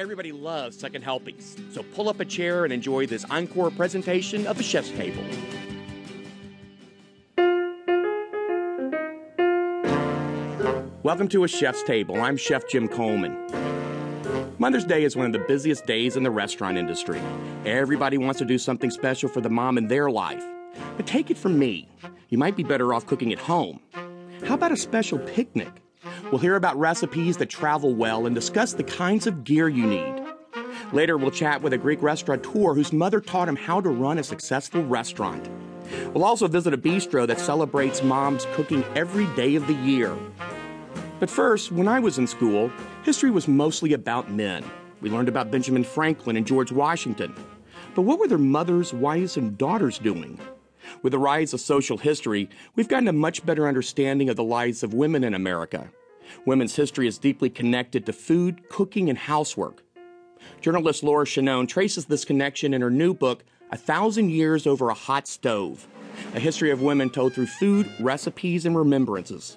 Everybody loves second helpings, so pull up a chair and enjoy this encore presentation of the Chef's Table. Welcome to a Chef's Table. I'm Chef Jim Coleman. Mother's Day is one of the busiest days in the restaurant industry. Everybody wants to do something special for the mom in their life. But take it from me, you might be better off cooking at home. How about a special picnic? We'll hear about recipes that travel well and discuss the kinds of gear you need. Later, we'll chat with a Greek restaurateur whose mother taught him how to run a successful restaurant. We'll also visit a bistro that celebrates mom's cooking every day of the year. But first, when I was in school, history was mostly about men. We learned about Benjamin Franklin and George Washington. But what were their mothers, wives, and daughters doing? With the rise of social history, we've gotten a much better understanding of the lives of women in America. Women's history is deeply connected to food, cooking, and housework. Journalist Laura Schenone traces this connection in her new book, A Thousand Years Over a Hot Stove A History of Women Told Through Food, Recipes, and Remembrances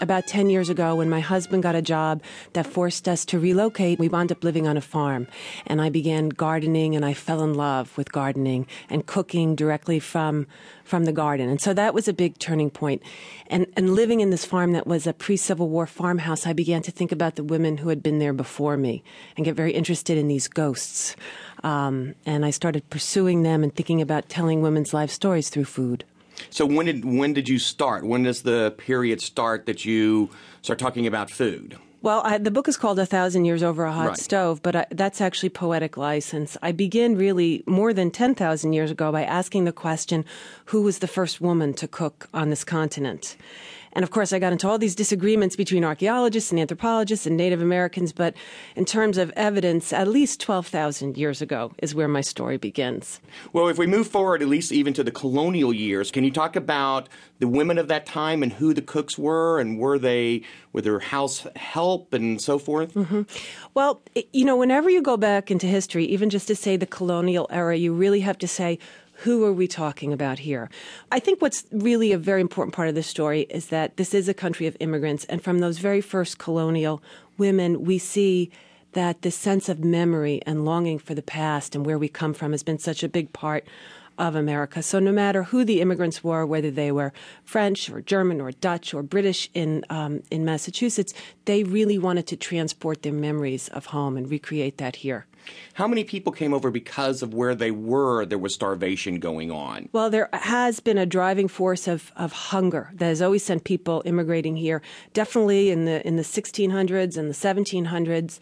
about 10 years ago when my husband got a job that forced us to relocate. We wound up living on a farm and I began gardening and I fell in love with gardening and cooking directly from, from the garden. And so that was a big turning point. And, and living in this farm that was a pre-Civil War farmhouse, I began to think about the women who had been there before me and get very interested in these ghosts. Um, and I started pursuing them and thinking about telling women's life stories through food. So when did when did you start? When does the period start that you start talking about food? Well, I, the book is called A Thousand Years Over a Hot right. Stove, but I, that's actually poetic license. I begin really more than 10,000 years ago by asking the question, who was the first woman to cook on this continent? And of course, I got into all these disagreements between archaeologists and anthropologists and Native Americans, but in terms of evidence, at least 12,000 years ago is where my story begins. Well, if we move forward, at least even to the colonial years, can you talk about the women of that time and who the cooks were and were they, were their house help and so forth? Mm-hmm. Well, you know, whenever you go back into history, even just to say the colonial era, you really have to say who are we talking about here? I think what's really a very important part of this story is that this is a country of immigrants, and from those very first colonial women, we see that this sense of memory and longing for the past and where we come from has been such a big part of America. So no matter who the immigrants were, whether they were French or German or Dutch or British in um, in Massachusetts, they really wanted to transport their memories of home and recreate that here. How many people came over because of where they were? There was starvation going on. Well, there has been a driving force of, of hunger that has always sent people immigrating here. Definitely in the in the 1600s and the 1700s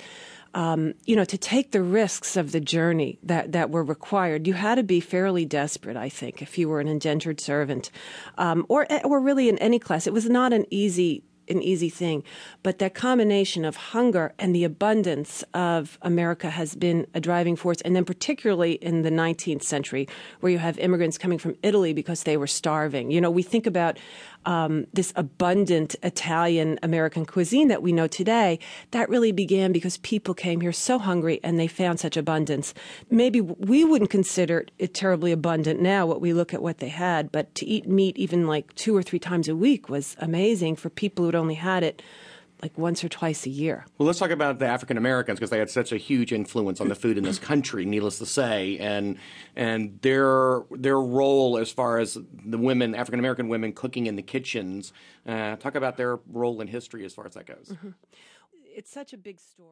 um, you know, to take the risks of the journey that, that were required, you had to be fairly desperate, I think, if you were an indentured servant, um, or or really in any class. It was not an easy an easy thing. But that combination of hunger and the abundance of America has been a driving force. And then particularly in the 19th century, where you have immigrants coming from Italy because they were starving. You know, we think about um, this abundant Italian American cuisine that we know today, that really began because people came here so hungry and they found such abundance. Maybe we wouldn't consider it terribly abundant now, what we look at what they had, but to eat meat even like two or three times a week was amazing for people who'd only had it like once or twice a year. Well, let's talk about the African Americans because they had such a huge influence on the food in this country, needless to say, and and their their role as far as the women, African American women cooking in the kitchens. Uh, talk about their role in history as far as that goes. Mm-hmm. It's such a big story.